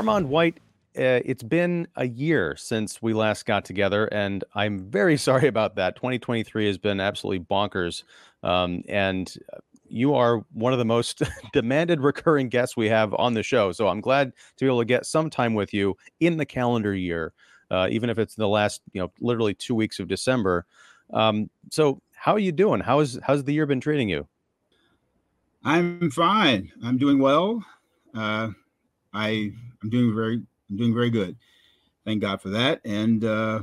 Armond White, uh, it's been a year since we last got together, and I'm very sorry about that. 2023 has been absolutely bonkers. Um, and you are one of the most demanded recurring guests we have on the show. So I'm glad to be able to get some time with you in the calendar year, uh, even if it's the last, you know, literally two weeks of December. Um, so how are you doing? How's how's the year been treating you? I'm fine. I'm doing well. Uh, I I'm doing very I'm doing very good. Thank God for that. And uh,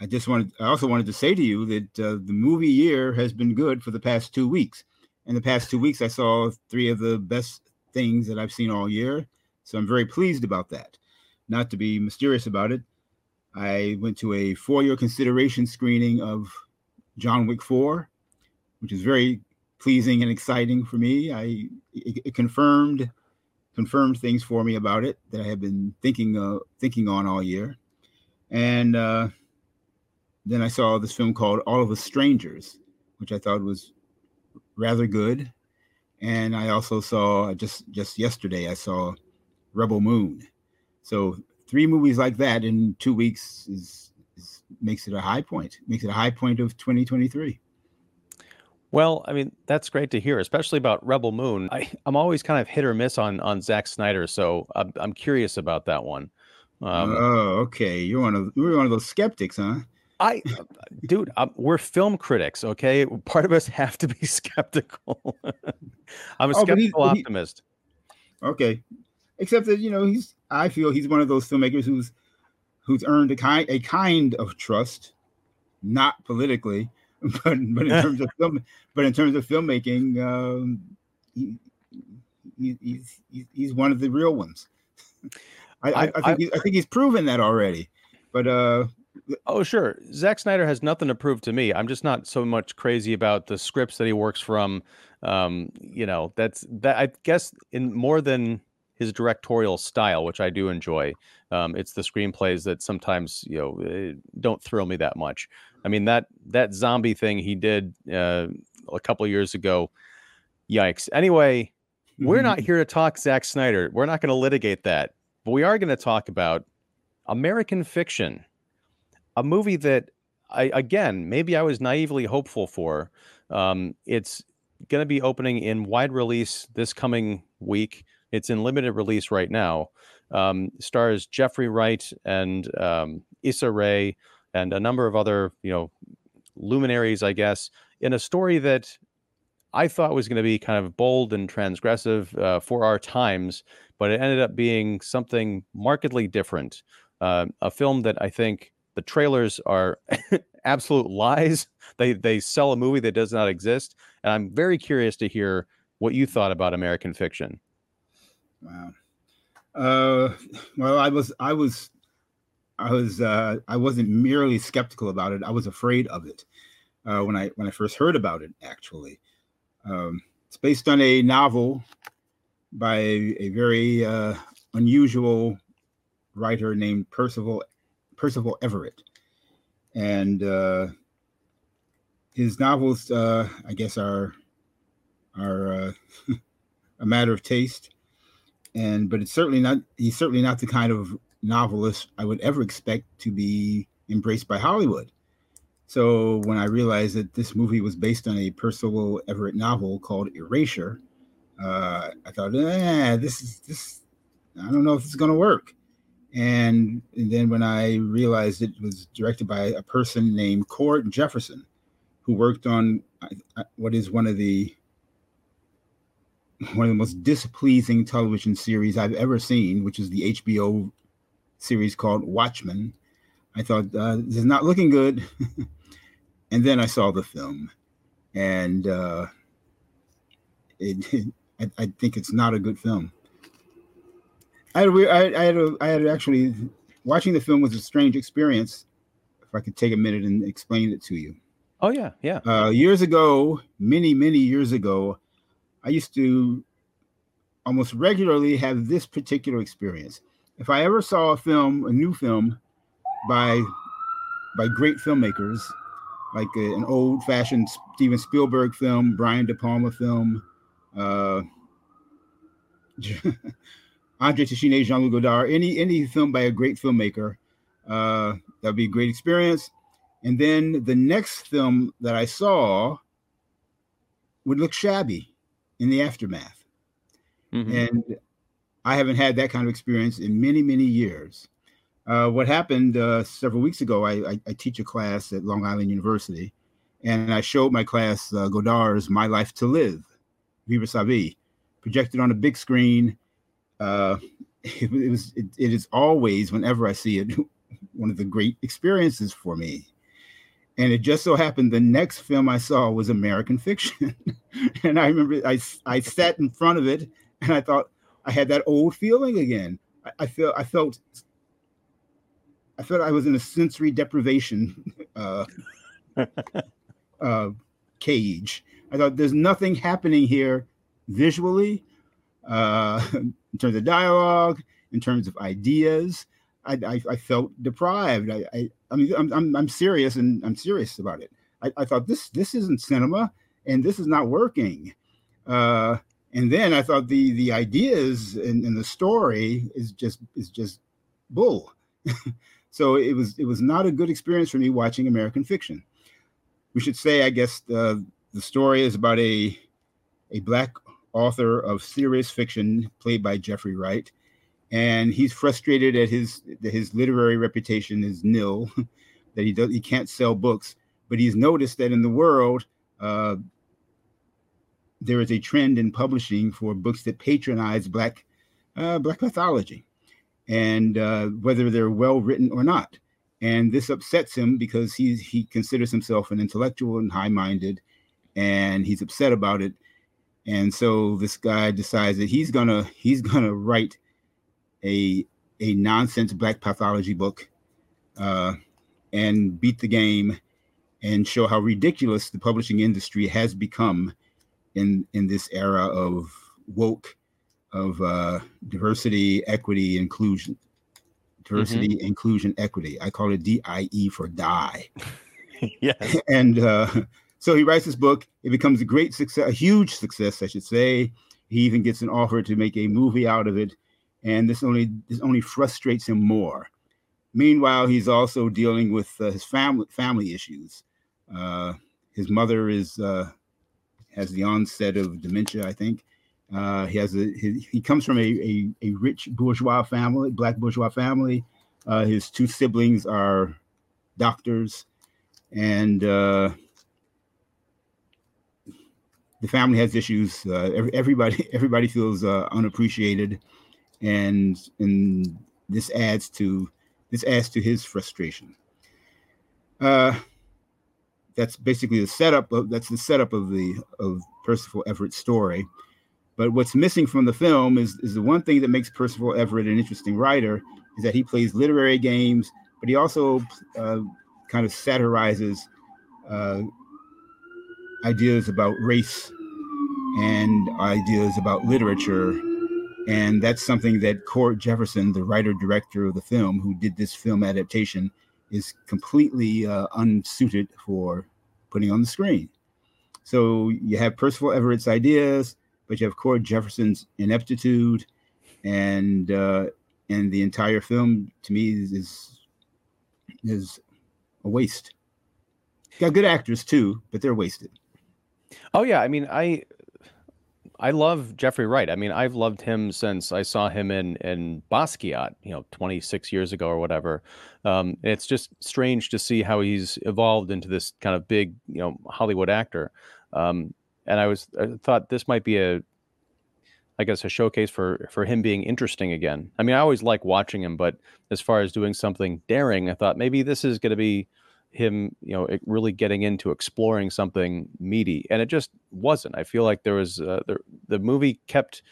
I just wanted I also wanted to say to you that uh, the movie year has been good for the past two weeks. In the past two weeks, I saw three of the best things that I've seen all year. So I'm very pleased about that. Not to be mysterious about it, I went to a four-year consideration screening of John Wick 4, which is very pleasing and exciting for me. I it, it confirmed confirmed things for me about it that I have been thinking uh, thinking on all year, and uh, then I saw this film called All of Us Strangers, which I thought was rather good, and I also saw just just yesterday I saw Rebel Moon. So three movies like that in two weeks is, is makes it a high point. Makes it a high point of 2023. Well, I mean, that's great to hear, especially about Rebel Moon. I, I'm always kind of hit or miss on on Zack Snyder, so I'm, I'm curious about that one. Um, oh, okay. You're one of you're one of those skeptics, huh? I, dude, I'm, we're film critics, okay? Part of us have to be skeptical. I'm a oh, skeptical he, optimist. He, okay, except that you know he's. I feel he's one of those filmmakers who's who's earned a kind a kind of trust, not politically, but but in terms of film, but in terms of filmmaking, um, he, he, he's he's one of the real ones. I, I, I think I, he, I think he's proven that already. But uh, oh sure, Zack Snyder has nothing to prove to me. I'm just not so much crazy about the scripts that he works from. Um, you know, that's that. I guess in more than his directorial style, which I do enjoy. Um, it's the screenplays that sometimes you know eh, don't thrill me that much. I mean that that zombie thing he did uh, a couple years ago. Yikes. Anyway, we're not here to talk Zack Snyder. We're not going to litigate that, but we are going to talk about American Fiction, a movie that I again maybe I was naively hopeful for. Um, it's going to be opening in wide release this coming week. It's in limited release right now. Um, stars Jeffrey Wright and um, Issa Rae and a number of other, you know, luminaries, I guess, in a story that I thought was going to be kind of bold and transgressive uh, for our times, but it ended up being something markedly different. Uh, a film that I think the trailers are absolute lies. They they sell a movie that does not exist, and I'm very curious to hear what you thought about American Fiction. Wow. Uh, well, I was, I was, I was, uh, I wasn't merely skeptical about it. I was afraid of it uh, when I when I first heard about it. Actually, um, it's based on a novel by a, a very uh, unusual writer named Percival Percival Everett, and uh, his novels, uh, I guess, are are uh, a matter of taste and but it's certainly not he's certainly not the kind of novelist I would ever expect to be embraced by Hollywood. So when I realized that this movie was based on a Percival Everett novel called Erasure, uh, I thought, eh, this is this. I don't know if it's going to work. And, and then when I realized it was directed by a person named Cord Jefferson, who worked on what is one of the one of the most displeasing television series I've ever seen, which is the HBO series called Watchmen. I thought uh, this is not looking good, and then I saw the film, and uh, it, it I, I, think it's not a good film. I had, a, I, I had, a, I had actually watching the film was a strange experience. If I could take a minute and explain it to you. Oh yeah, yeah. Uh, years ago, many many years ago, I used to almost regularly have this particular experience. If I ever saw a film, a new film by by great filmmakers, like a, an old-fashioned Steven Spielberg film, Brian De Palma film, uh, Andre Téchiné, Jean-Luc Godard, any any film by a great filmmaker, uh, that'd be a great experience. And then the next film that I saw would look shabby in the aftermath. Mm-hmm. And I haven't had that kind of experience in many, many years. Uh, what happened uh, several weeks ago, I, I, I, teach a class at Long Island University, and I showed my class uh, Godard's My Life to Live, Vivre sa vie, projected on a big screen. Uh, it, it, was it, it is always, whenever I see it, one of the great experiences for me. And it just so happened the next film I saw was American Fiction, and I remember I I sat in front of it and I thought I had that old feeling again. I, I felt I felt I felt I was in a sensory deprivation uh, uh, cage. I thought there's nothing happening here visually, uh, in terms of dialogue, in terms of ideas. I, I, I felt deprived. I, I, I mean, I'm, I'm, I'm, serious and I'm serious about it. I, I thought this this isn't cinema and this is not working. Uh, and then I thought the the ideas in the story is just is just bull. So it was it was not a good experience for me watching American fiction. We should say, I guess, the the story is about a a black author of serious fiction played by Jeffrey Wright, and he's frustrated at his that his literary reputation is nil, that he does he can't sell books, but he's noticed that in the world. Uh, there is a trend in publishing for books that patronize black uh, black mythology and uh, whether they're well written or not. And this upsets him because he he considers himself an intellectual and high minded, and he's upset about it. And so this guy decides that he's gonna he's gonna write a a nonsense black pathology book, uh, and beat the game, and show how ridiculous the publishing industry has become in in this era of woke of uh, diversity, equity, inclusion. Diversity, mm-hmm. inclusion, equity. I call it DIE for die. yeah. And uh, so he writes this book. It becomes a great success, a huge success, I should say. He even gets an offer to make a movie out of it, and this only this only frustrates him more. Meanwhile, he's also dealing with uh, his family family issues. Uh, his mother is uh, has the onset of dementia, I think, uh, he has a he, he comes from a, a, a rich bourgeois family, black bourgeois family. Uh, his two siblings are doctors, and uh, the family has issues. Uh, everybody everybody feels uh, unappreciated, and and this adds to this adds to his frustration. That's basically the setup of that's the setup of the of Percival Everett's story. But what's missing from the film is, is the one thing that makes Percival Everett an interesting writer is that he plays literary games, but he also uh, kind of satirizes uh, ideas about race and ideas about literature. And that's something that Cord Jefferson, the writer director of the film, who did this film adaptation, is completely uh, unsuited for putting on the screen. So you have Percival Everett's ideas, but you have Cord Jefferson's ineptitude, and uh, and the entire film to me is is a waste. Got good actors too, but they're wasted. Oh yeah, I mean I I love Jeffrey Wright. I mean, I've loved him since I saw him in in Basquiat, you know, 26 years ago or whatever. Um, it's just strange to see how he's evolved into this kind of big, you know, Hollywood actor. Um, and I was I thought this might be a I guess a showcase for for him being interesting again. I mean, I always like watching him, but as far as doing something daring, I thought maybe this is going to be him, you know, really getting into exploring something meaty, and it just wasn't. I feel like there was uh, the the movie kept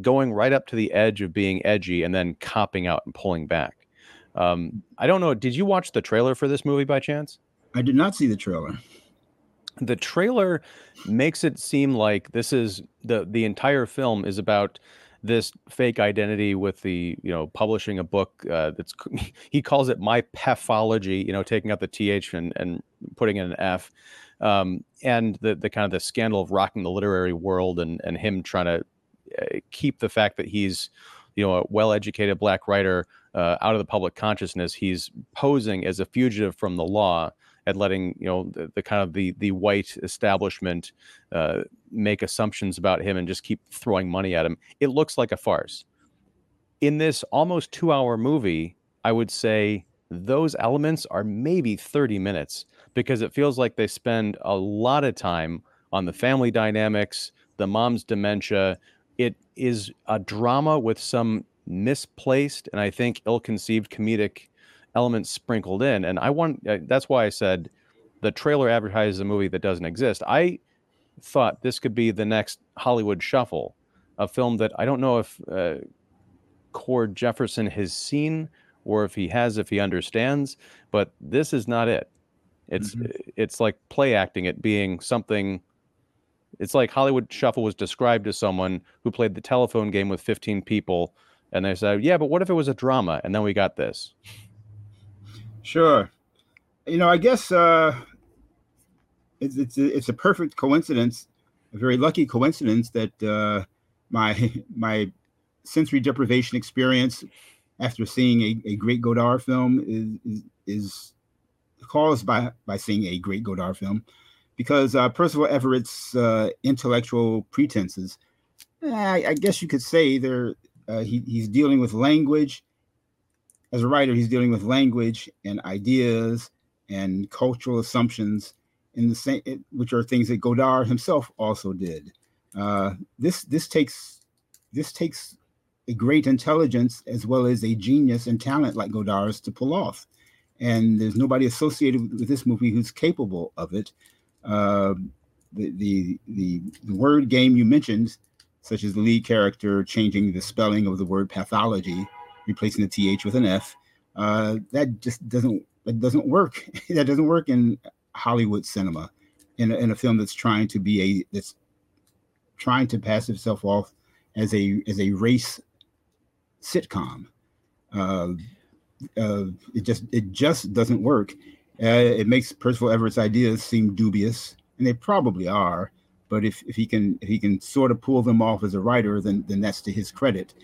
going right up to the edge of being edgy and then copping out and pulling back. Um, I don't know. Did you watch the trailer for this movie by chance? I did not see the trailer the trailer makes it seem like this is the the entire film is about this fake identity with the you know publishing a book uh, that's he calls it my pathology you know taking out the th and, and putting in an f um, and the the kind of the scandal of rocking the literary world and and him trying to uh, keep the fact that he's you know a well-educated black writer uh, out of the public consciousness. He's posing as a fugitive from the law and letting you know the, the kind of the the white establishment uh, make assumptions about him and just keep throwing money at him. It looks like a farce. In this almost two-hour movie, I would say those elements are maybe 30 minutes because it feels like they spend a lot of time on the family dynamics, the mom's dementia. It is a drama with some misplaced and I think ill-conceived comedic elements sprinkled in. And I want uh, that's why I said the trailer advertises a movie that doesn't exist. I thought this could be the next Hollywood Shuffle, a film that I don't know if uh, Cord Jefferson has seen or if he has, if he understands, but this is not it. It's mm-hmm. it's like play acting it being something it's like Hollywood Shuffle was described to someone who played the telephone game with 15 people, and they said, "Yeah, but what if it was a drama?" And then we got this. Sure, you know, I guess uh, it's it's a, it's a perfect coincidence, a very lucky coincidence that uh, my my sensory deprivation experience after seeing a, a great Godard film is, is, is caused by by seeing a great Godard film because uh, Percival Everett's uh, intellectual pretenses, eh, I, I, guess you could say they're uh, he, he's dealing with language. As a writer, he's dealing with language and ideas and cultural assumptions in the same, which are things that Godard himself also did. Uh, this this takes this takes a great intelligence as well as a genius and talent like Godard's to pull off. And there's nobody associated with this movie who's capable of it. Uh, the, the, the word game you mentioned, such as the lead character changing the spelling of the word pathology, replacing the th with an f, uh, that just doesn't that doesn't work. that doesn't work in Hollywood cinema, in a, in a film that's trying to be a that's trying to pass itself off as a as a race sitcom. Uh, uh, it just it just doesn't work. Uh, it makes Percival Everett's ideas seem dubious, and they probably are. But if, if he can if he can sort of pull them off as a writer, then then that's to his credit.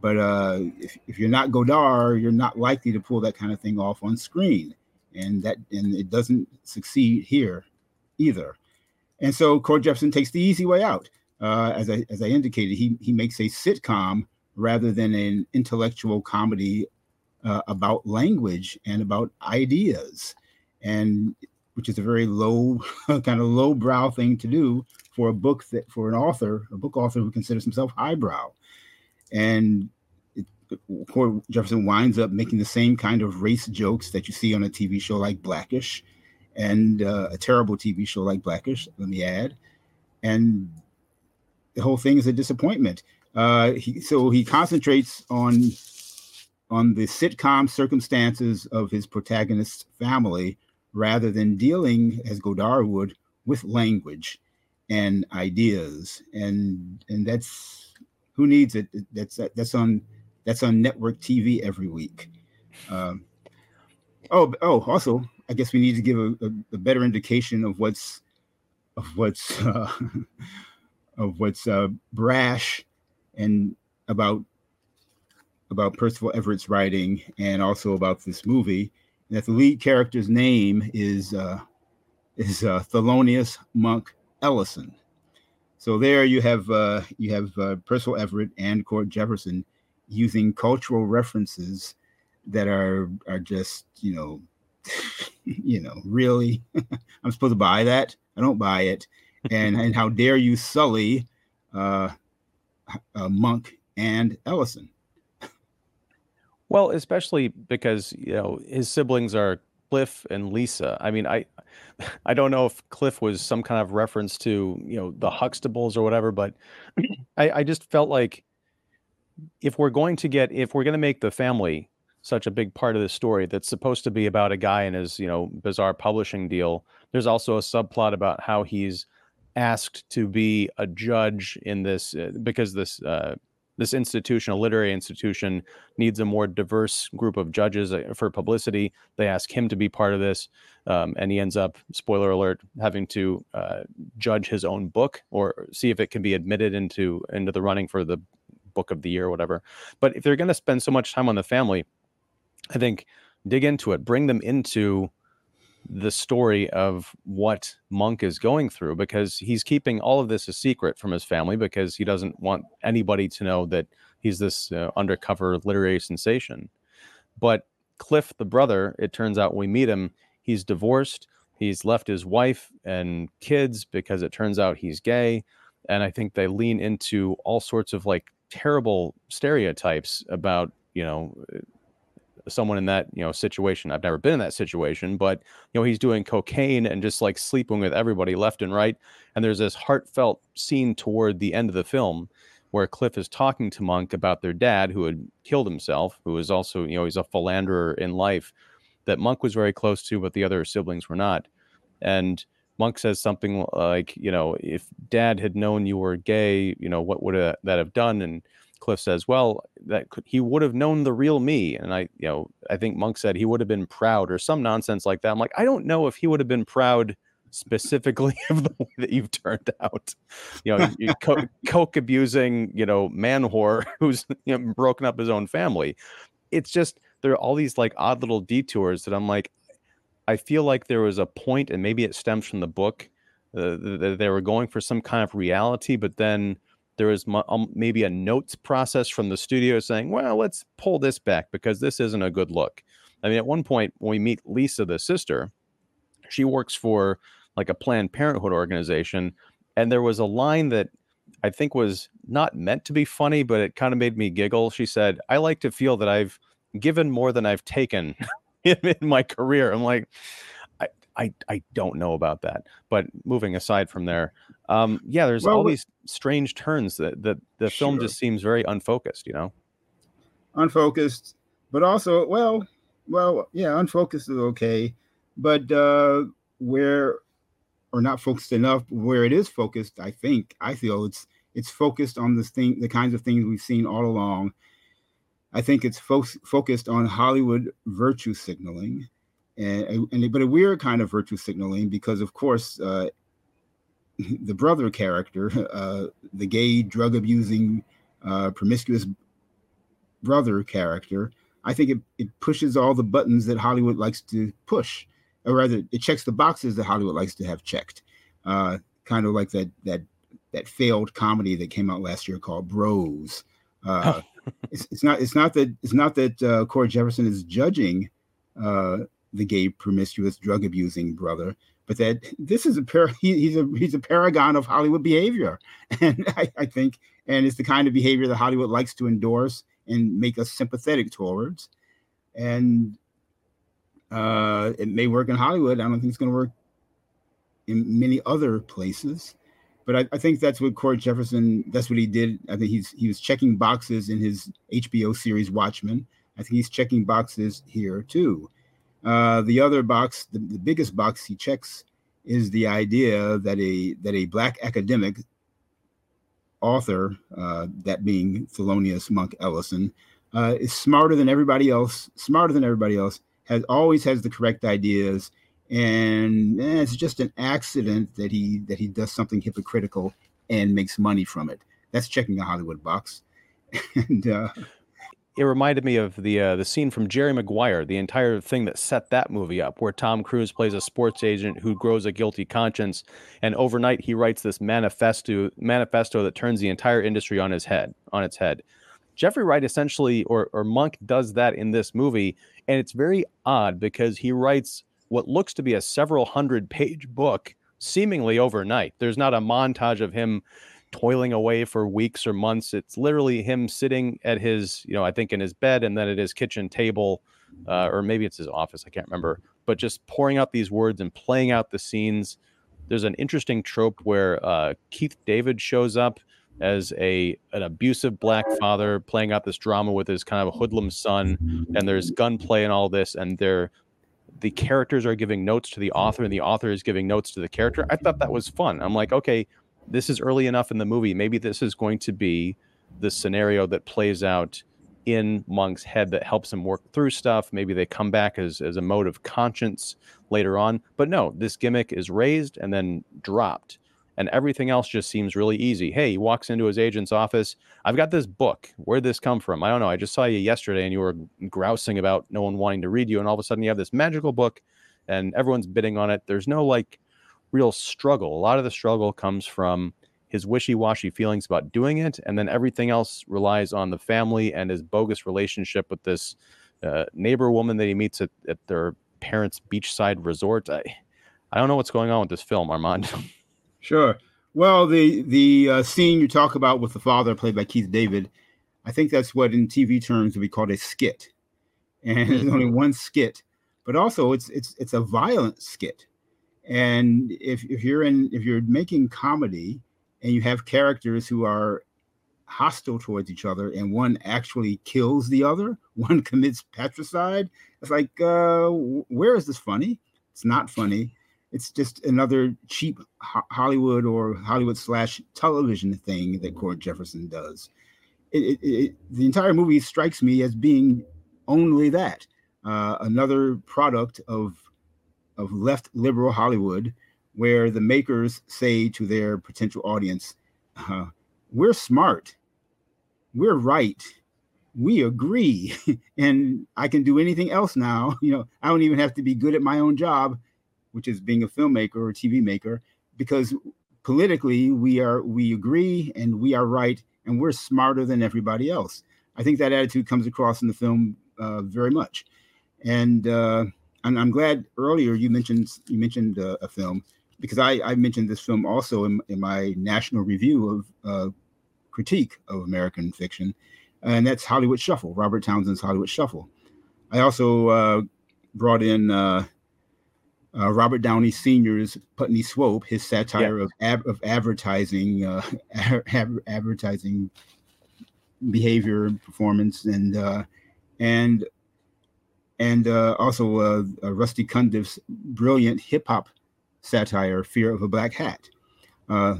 But uh, if, if you're not Godard, you're not likely to pull that kind of thing off on screen, and that and it doesn't succeed here either. And so Cord Jefferson takes the easy way out. Uh, as I as I indicated, he he makes a sitcom rather than an intellectual comedy uh, about language and about ideas and which is a very low kind of low brow thing to do for a book that for an author a book author who considers himself highbrow and it, jefferson winds up making the same kind of race jokes that you see on a tv show like blackish and uh, a terrible tv show like blackish let me add. And the whole thing is a disappointment. Uh, he, so he concentrates on on the sitcom circumstances of his protagonist's family rather than dealing as Godard would with language and ideas. And and that's who needs it that's that's on that's on network TV every week um, oh oh also I guess we need to give a, a, a better indication of what's of what's uh, of what's uh, brash and about about Percival Everett's writing and also about this movie. That the lead character's name is uh, is uh, Thelonious Monk Ellison. So there you have uh, you have uh, Percival Everett and Cord Jefferson using cultural references that are are just you know you know really I'm supposed to buy that I don't buy it and and how dare you sully uh, uh, Monk and Ellison. Well, especially because you know his siblings are Cliff and Lisa. I mean, I I don't know if Cliff was some kind of reference to you know the Huxtables or whatever, but I, I just felt like if we're going to get if we're going to make the family such a big part of the story that's supposed to be about a guy and his you know bizarre publishing deal, there's also a subplot about how he's asked to be a judge in this uh, because this uh, this institution, a literary institution, needs a more diverse group of judges uh, for publicity. They ask him to be part of this, um, and he ends up, spoiler alert, having to uh, judge his own book or see if it can be admitted into into the running for the book of the year or whatever. But if they're going to spend so much time on the family, I think dig into it, bring them into the story of what Monk is going through because he's keeping all of this a secret from his family because he doesn't want anybody to know that he's this uh, undercover literary sensation. But Cliff, the brother, it turns out we meet him, he's divorced. He's left his wife and kids because it turns out he's gay. And I think they lean into all sorts of like terrible stereotypes about, you know, someone in that you know situation. I've never been in that situation, but you know he's doing cocaine and just like sleeping with everybody left and right. And there's this heartfelt scene toward the end of the film where Cliff is talking to Monk about their dad who had killed himself, who was also you know he's a philanderer in life that Monk was very close to, but the other siblings were not. And Monk says something like, you know, if dad had known you were gay, you know, what would that have done? And Cliff says, "Well, that could, he would have known the real me." And I, you know, I think Monk said he would have been proud or some nonsense like that. I'm like, I don't know if he would have been proud specifically of the way that you've turned out. You know, you coke, coke abusing, you know, man whore who's you know, broken up his own family. It's just there are all these like odd little detours that I'm like, I feel like there was a point, and maybe it stems from the book. Uh, that they were going for some kind of reality, but then there was um, maybe a notes process from the studio saying, well, let's pull this back because this isn't a good look. I mean, at one point, when we meet Lisa, the sister, she works for like a Planned Parenthood organization. And there was a line that I think was not meant to be funny, but it kind of made me giggle. She said, I like to feel that I've given more than I've taken in, in my career. I'm like, I, I, don't know about that. But moving aside from there, um, yeah, there's well, all these strange turns that, that the sure. film just seems very unfocused, you know? Unfocused, but also, well, well, yeah, unfocused is okay. But uh, where, or not focused enough, where it is focused, I think, I feel it's it's focused on this thing, the kinds of things we've seen all along. I think it's fo- focused on Hollywood virtue signaling, and, and but a weird kind of virtue signaling because, of course, uh, the brother character, uh, the gay, drug abusing, uh, promiscuous brother character, I think it, it pushes all the buttons that Hollywood likes to push, or rather, it checks the boxes that Hollywood likes to have checked. Uh, kind of like that that that failed comedy that came out last year called Bros. Uh, it's, it's not it's not that it's not that uh, Cord Jefferson is judging uh, the gay, promiscuous, drug abusing brother but that this is a par- he, he's a he's a paragon of Hollywood behavior, and I, I, think and it's the kind of behavior that Hollywood likes to endorse and make us sympathetic towards, and uh, it may work in Hollywood. I don't think it's going to work in many other places, but I, I, think that's what Cord Jefferson. That's what he did. I think he's he was checking boxes in his HBO series Watchmen. I think he's checking boxes here too. Uh, the other box, the, the, biggest box he checks, is the idea that a that a black academic author, uh, that being Thelonious Monk Ellison, uh, is smarter than everybody else. Smarter than everybody else. Has always has the correct ideas, and eh, it's just an accident that he that he does something hypocritical and makes money from it. That's checking a Hollywood box. and uh, it reminded me of the uh, the scene from Jerry Maguire, the entire thing that set that movie up, where Tom Cruise plays a sports agent who grows a guilty conscience, and overnight he writes this manifesto manifesto that turns the entire industry on his head on its head. Jeffrey Wright essentially, or or Monk does that in this movie, and it's very odd because he writes what looks to be a several hundred page book seemingly overnight. There's not a montage of him toiling away for weeks or months. It's literally him sitting at his, you know, I think in his bed and then at his kitchen table, uh, or maybe it's his office. I can't remember, but just pouring out these words and playing out the scenes. There's an interesting trope where uh, Keith David shows up as a an abusive black father playing out this drama with his kind of hoodlum son, and there's gunplay and all this, and they're the characters are giving notes to the author and the author is giving notes to the character. I thought that was fun. I'm like, okay, this is early enough in the movie. Maybe this is going to be the scenario that plays out in Monk's head that helps him work through stuff. Maybe they come back as, as a mode of conscience later on. But no, this gimmick is raised and then dropped. and everything else just seems really easy. Hey, he walks into his agent's office. I've got this book. Where'd this come from? I don't know. I just saw you yesterday and you were grousing about no one wanting to read you. And all of a sudden you have this magical book and everyone's bidding on it. There's no like real struggle. A lot of the struggle comes from his wishy-washy feelings about doing it and then everything else relies on the family and his bogus relationship with this uh, neighbor woman that he meets at, at their parents beachside resort. I i don't know what's going on with this film Armond. Sure. Well the the uh, scene you talk about with the father played by keith david i think that's what in tv terms would be called a skit. And there's only one skit but also it's it's it's a violent skit and if, if you're in if you're making comedy and you have characters who are hostile towards each other and one actually kills the other one commits patricide it's like uh where is this funny? It's not funny. It's just another cheap hollywood or hollywood slash television thing that Cord jefferson does. It, it, it, the entire movie strikes me as being only that uh, another product of of left liberal hollywood where the makers say to their potential audience, uh, we're smart, we're right, we agree, and I can do anything else now. You know, I don't even have to be good at my own job, which is being a filmmaker or TV maker, because politically we are we agree and we are right and we're smarter than everybody else. I think that attitude comes across in the film uh, very much, and uh, and I'm glad earlier you mentioned you mentioned uh, a film because I, I mentioned this film also in, in my national review of uh, critique of American fiction, and that's Hollywood Shuffle, Robert Townsend's Hollywood Shuffle. I also uh, brought in uh, uh Robert Downey Sr.'s Putney Swope, his satire yeah. of ab- of advertising, uh, ab- advertising behavior, performance, and uh, and and also Rusty Cundiff's brilliant hip hop satire, Fear of a Black Hat. Uh,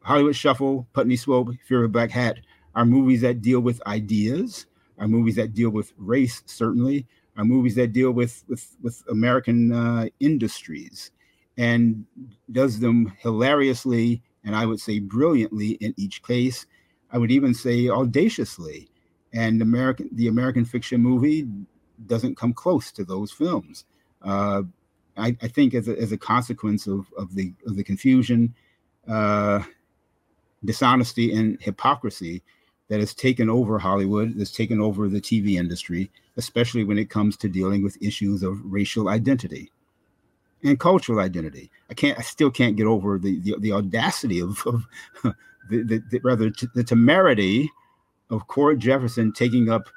Hollywood Shuffle, Putney Swope, Fear of a Black Hat are movies that deal with ideas, are movies that deal with race, certainly, are movies that deal with with, with American uh, industries, and does them hilariously and I would say brilliantly in each case. I would even say audaciously. And American, the American fiction movie doesn't come close to those films. Uh, I, I think as a, as a consequence of, of the of the confusion, uh, dishonesty, and hypocrisy that has taken over Hollywood, that's taken over the TV industry, especially when it comes to dealing with issues of racial identity and cultural identity. I can't, I still can't get over the the, the audacity of, of the, the, the, rather t- the temerity of Cord Jefferson taking up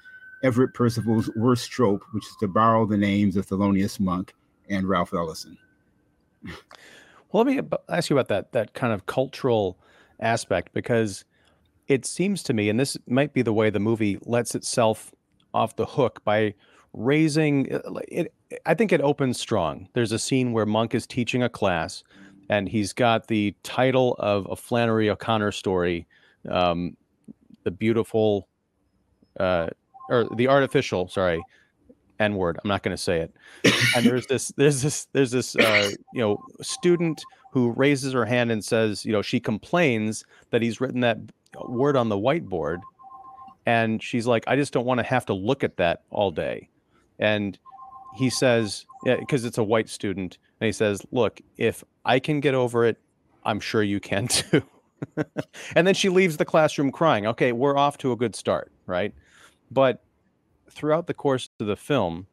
Everett Percival's worst trope, which is to borrow the names of Thelonious Monk and Ralph Ellison. Well, let me ask you about that that kind of cultural aspect because it seems to me, and this might be the way the movie lets itself off the hook by raising uh, it. I think it opens strong. There's a scene where Monk is teaching a class, and he's got the title of a Flannery O'Connor story, um, "The Beautiful," uh, or "The Artificial." Sorry, N word. I'm not going to say it. And there's this, there's this, there's this, uh, you know, student who raises her hand and says, you know, she complains that he's written that word on the whiteboard, and she's like, I just don't want to have to look at that all day. And he says, because yeah, it's a white student, and he says, look, if I can get over it, I'm sure you can too. and then she leaves the classroom crying. Okay, we're off to a good start, right? But throughout the course of the film,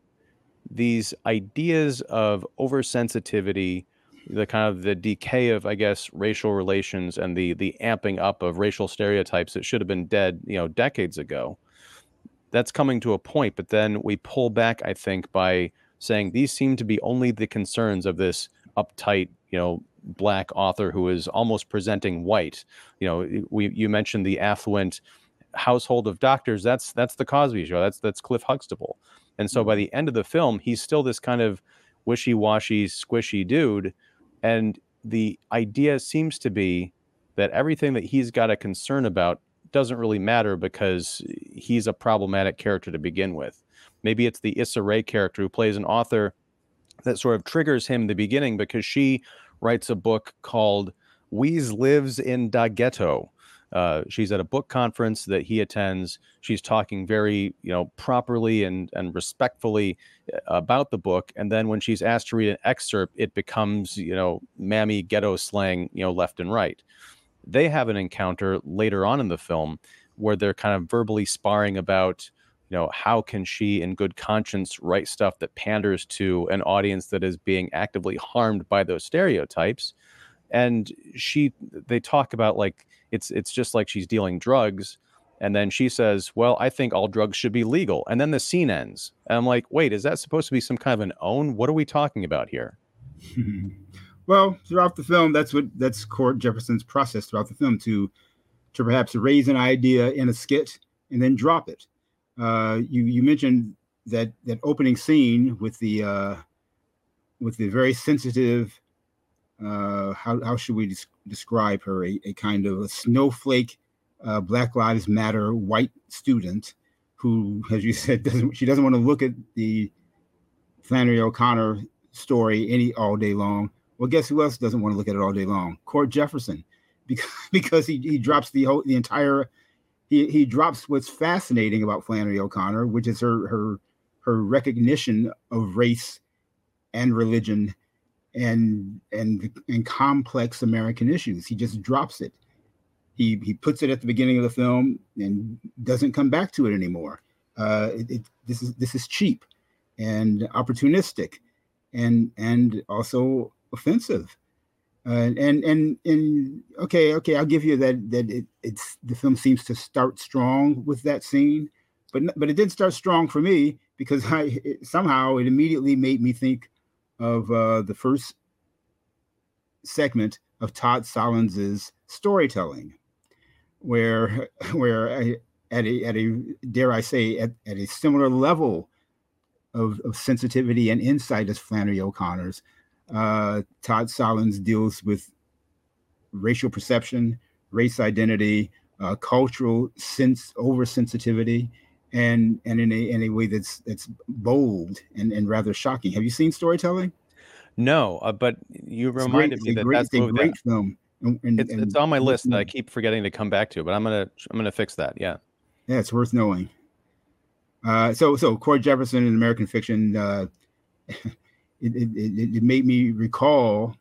these ideas of oversensitivity, the kind of the decay of, I guess, racial relations and the the amping up of racial stereotypes that should have been dead, you know, decades ago. That's coming to a point, but then we pull back, I think, by saying these seem to be only the concerns of this uptight, you know, black author who is almost presenting white. You know, we you mentioned the affluent household of doctors, that's that's the Cosby Show. That's that's Cliff Huxtable. And so by mm-hmm. the end of the film, he's still this kind of wishy-washy, squishy dude. And the idea seems to be that everything that he's got a concern about doesn't really matter because he's a problematic character to begin with. Maybe it's the Issa Rae character who plays an author that sort of triggers him in the beginning because she writes a book called We's lives in da ghetto. Uh, she's at a book conference that he attends. She's talking very, you know, properly and and respectfully uh, about the book. And then when she's asked to read an excerpt, it becomes, you know, mammy ghetto slang, you know, left and right. They have an encounter later on in the film where they're kind of verbally sparring about, you know, how can she, in good conscience, write stuff that panders to an audience that is being actively harmed by those stereotypes. And she, they talk about like it's it's just like she's dealing drugs and then she says well i think all drugs should be legal and then the scene ends and i'm like wait is that supposed to be some kind of an own? What are we talking about here? Well throughout the film that's what that's cord jefferson's process throughout the film to to perhaps raise an idea in a skit and then drop it. Uh, you you mentioned that that opening scene with the uh, with the very sensitive uh, how, how should we des- describe her? A, a, kind of a snowflake, uh, Black Lives Matter white student who, as you said, doesn't she doesn't want to look at the Flannery O'Connor story any all day long. Well, guess who else doesn't want to look at it all day long? Cord Jefferson, because because he, he drops the whole the entire he he drops what's fascinating about Flannery O'Connor, which is her her her recognition of race and religion and and and complex American issues. He just drops it. He he puts it at the beginning of the film and doesn't come back to it anymore. Uh, it, it, this is this is cheap and opportunistic, and and also offensive. Uh, and and and okay, okay, I'll give you that that it, it's the film seems to start strong with that scene, but but it did start strong for me because I it, somehow it immediately made me think of uh, the first segment of Todd Solondz's storytelling, where where at a at a dare I say at, at a similar level of, of sensitivity and insight as Flannery O'Connor's, uh, Todd Solondz deals with racial perception, race identity, uh, cultural sense oversensitivity, and and in a in a way that's that's bold and, and rather shocking. Have you seen storytelling? No, uh, but you It's reminded great. me that great, that's a movie that great film. And, and, it's it's on my list that I keep forgetting to come back to, but I'm gonna I'm gonna fix that. Yeah. Yeah, it's worth knowing. Uh, so so Cord Jefferson in American fiction, uh, it, it, it, it made me recall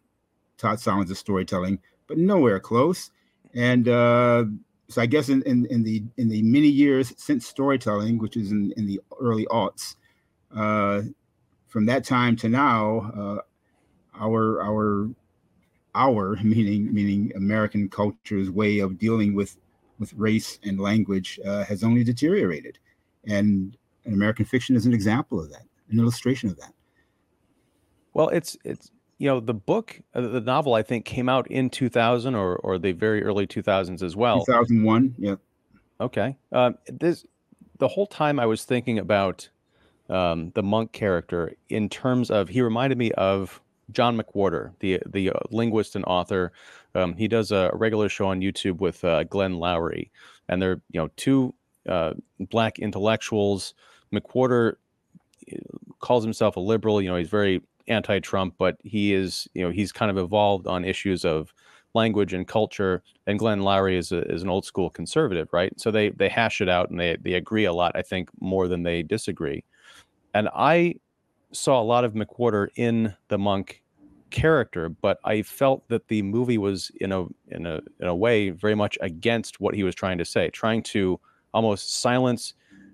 Todd Solondz' storytelling, but nowhere close. And uh, so I guess in, in, in the in the many years since storytelling, which is in, in the early aughts, uh, from that time to now, uh, our our our meaning meaning American culture's way of dealing with with race and language uh, has only deteriorated, and, and American fiction is an example of that, an illustration of that. Well, it's it's you know the book uh, the novel I think came out in 2000 or or the very early 2000s as well. 2001, yeah. Okay. Um, this the whole time I was thinking about um, the monk character in terms of he reminded me of John McWhorter, the the uh, linguist and author. Um, he does a regular show on YouTube with uh, Glenn Loury, and they're you know two uh, black intellectuals. McWhorter uh, calls himself a liberal. You know, he's very anti-Trump, but he is you know he's kind of evolved on issues of language and culture. And Glenn Loury is a, is an old school conservative, right? So they they hash it out and they they agree a lot. I think more than they disagree. And I saw a lot of McWhorter in the monk character, but I felt that the movie was in a in a in a way very much against what he was trying to say, trying to almost silence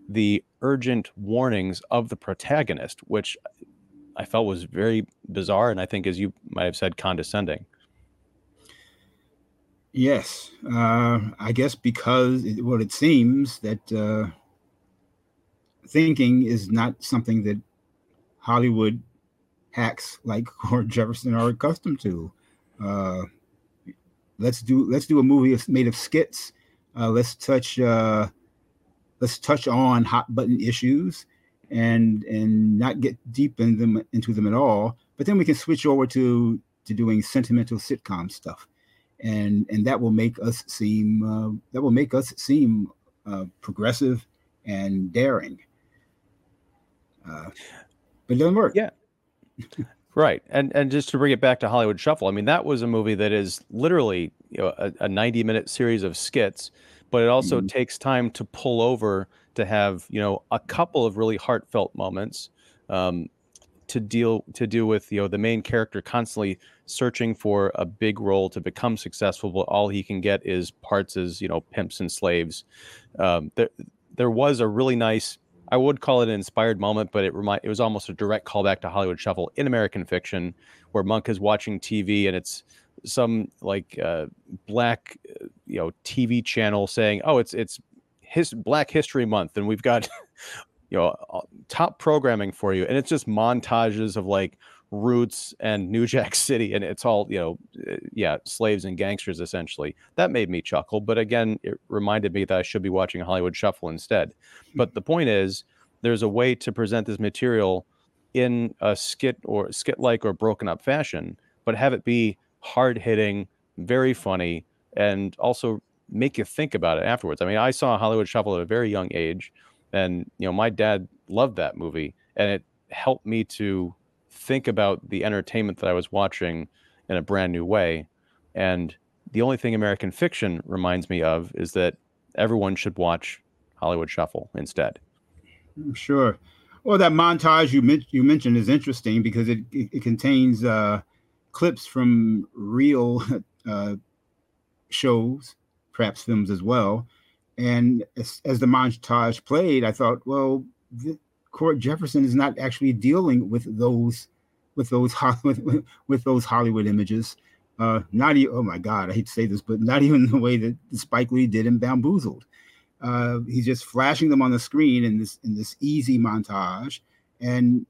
the urgent warnings of the protagonist, which I felt was very bizarre and I think as you might have said condescending. Yes, uh, I guess because it, well, it seems that uh, thinking is not something that Hollywood hacks like Cord Jefferson are accustomed to. Uh, let's do let's do a movie made of skits. Uh, let's touch uh, let's touch on hot button issues and and not get deep in them into them at all. But then we can switch over to to doing sentimental sitcom stuff, and and that will make us seem uh, that will make us seem uh, progressive and daring. Uh, but it doesn't work. Yeah. Right, and and just to bring it back to Hollywood Shuffle, I mean that was a movie that is literally you know a, a ninety minute series of skits, but it also mm-hmm. takes time to pull over to have you know a couple of really heartfelt moments. Um, to deal to do with you know the main character constantly searching for a big role to become successful but all he can get is parts as you know pimps and slaves um, there there was a really nice I would call it an inspired moment, but it remind it was almost a direct callback to Hollywood Shuffle in American fiction, where Monk is watching TV and it's some like uh, black uh, you know TV channel saying, "Oh, it's it's his Black History Month," and we've got you know top programming for you, and it's just montages of like Roots and New Jack City, and it's all you know, uh, yeah, slaves and gangsters essentially. That made me chuckle, but again, it reminded me that I should be watching Hollywood Shuffle instead. But the point is, there's a way to present this material in a skit or skit-like or broken up fashion, but have it be hard hitting, very funny, and also make you think about it afterwards. I mean, I saw Hollywood Shuffle at a very young age, and you know, my dad loved that movie, and it helped me to think about the entertainment that I was watching in a brand new way. And the only thing American fiction reminds me of is that everyone should watch Hollywood Shuffle instead. Sure. Well, that montage you, men- you mentioned is interesting because it, it, it contains uh, clips from real uh, shows, perhaps films as well. And as, as, the montage played, I thought, well, the, Cord Jefferson is not actually dealing with those with those with, with those Hollywood images. Uh, not even oh my God, I hate to say this, but not even the way that Spike Lee did in Bamboozled. Uh, he's just flashing them on the screen in this in this easy montage and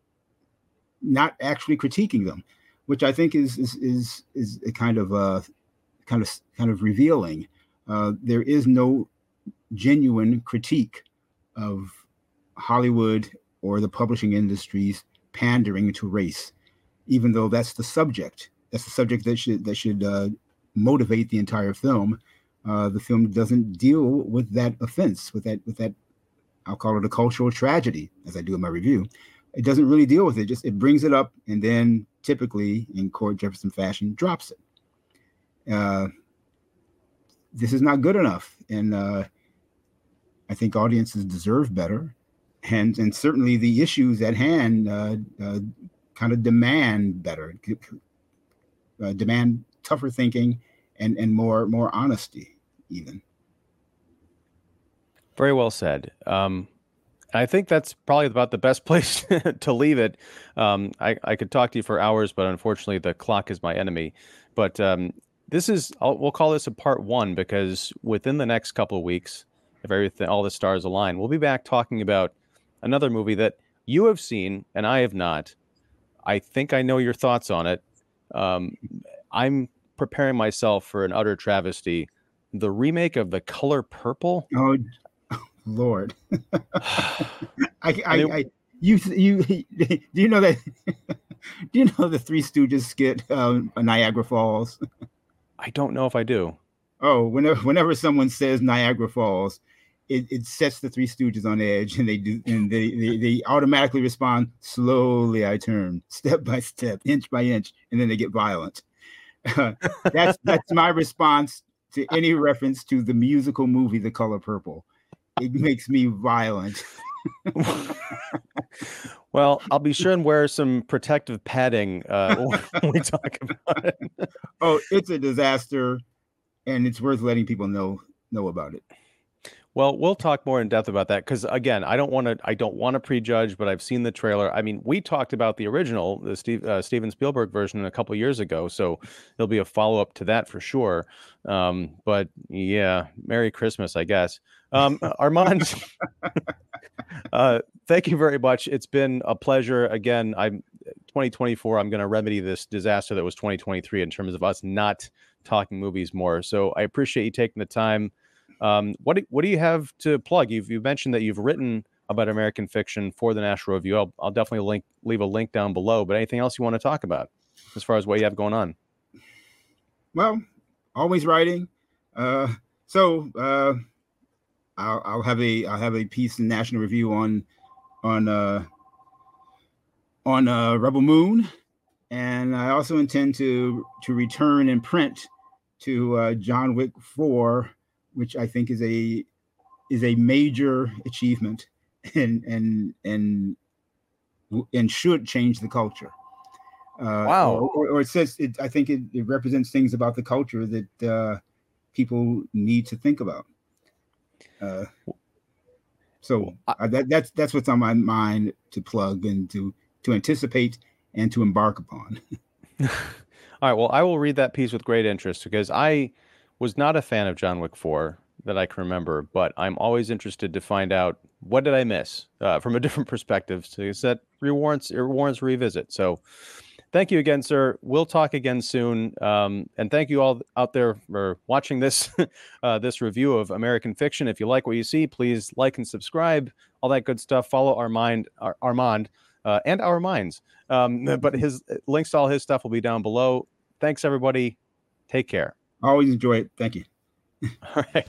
not actually critiquing them, which I think is is is, is a kind of uh, kind of kind of revealing. Uh, there is no genuine critique of Hollywood or the publishing industry's pandering to race even though that's the subject. That's the subject that should that should uh, motivate the entire film. Uh, the film doesn't deal with that offense, with that with that. I'll call it a cultural tragedy, as I do in my review. It doesn't really deal with it. Just it brings it up, and then typically in Cord Jefferson fashion, drops it. Uh, this is not good enough, and uh, I think audiences deserve better. And and certainly the issues at hand uh, uh, kind of demand better, uh, demand tougher thinking and and more more honesty even. Very well said. Um, I think that's probably about the best place to leave it. Um, I, I could talk to you for hours, but unfortunately, the clock is my enemy. But um, this is, I'll, we'll call this a part one because within the next couple of weeks, if everything, all the stars align, we'll be back talking about another movie that you have seen and I have not, I think I know your thoughts on it. Um, I'm preparing myself for an utter travesty. The remake of The Color Purple. Oh, Lord! I, I, I, you, you, do you know that? do you know the Three Stooges skit, uh, Niagara Falls? I don't know if I do. Oh, whenever, whenever someone says Niagara Falls, it, it sets the Three Stooges on edge, and they do, and they, they they automatically respond. Slowly, I turn, step by step, inch by inch, and then they get violent. that's that's my response to any reference to the musical movie The Color Purple. It makes me violent. well, I'll be sure and wear some protective padding uh, when we talk about it. oh, it's a disaster, and it's worth letting people know know about it. Well, we'll talk more in depth about that because again, I don't want to. I don't want to prejudge, but I've seen the trailer. I mean, we talked about the original, the Steve uh, Steven Spielberg version, a couple years ago, so there'll be a follow up to that for sure. Um, but yeah, Merry Christmas, I guess. Um, Armond, uh, thank you very much. It's been a pleasure. Again, I'm 2024. I'm going to remedy this disaster that was 2023 in terms of us not talking movies more. So I appreciate you taking the time. Um, what do, what do you have to plug? You've you mentioned that you've written about American fiction for the National Review. I'll, I'll definitely link leave a link down below. But anything else you want to talk about as far as what you have going on? Well, always writing. Uh, so uh, I'll, I'll have a I'll have a piece in National Review on on uh, on uh, Rebel Moon and I also intend to to return and print to uh, John Wick Four, which I think is a is a major achievement and and and and should change the culture. Uh, wow! Or, or, it says it, I think it, it, represents things about the culture that uh, people need to think about. Uh, so uh, that that's that's what's on my mind to plug and to to anticipate and to embark upon. All right. Well, I will read that piece with great interest because I was not a fan of John Wick 4 that I can remember, but I'm always interested to find out what did I miss uh, from a different perspective. So that warrants it warrants revisit. So thank you again, sir. We'll talk again soon. Um, and thank you all out there for watching this uh, this review of American Fiction. If you like what you see, please like and subscribe. All that good stuff. Follow Armond Ar- Armond uh, and our minds. Um, but his links to all his stuff will be down below. Thanks everybody. Take care. Always enjoy it. Thank you. all right.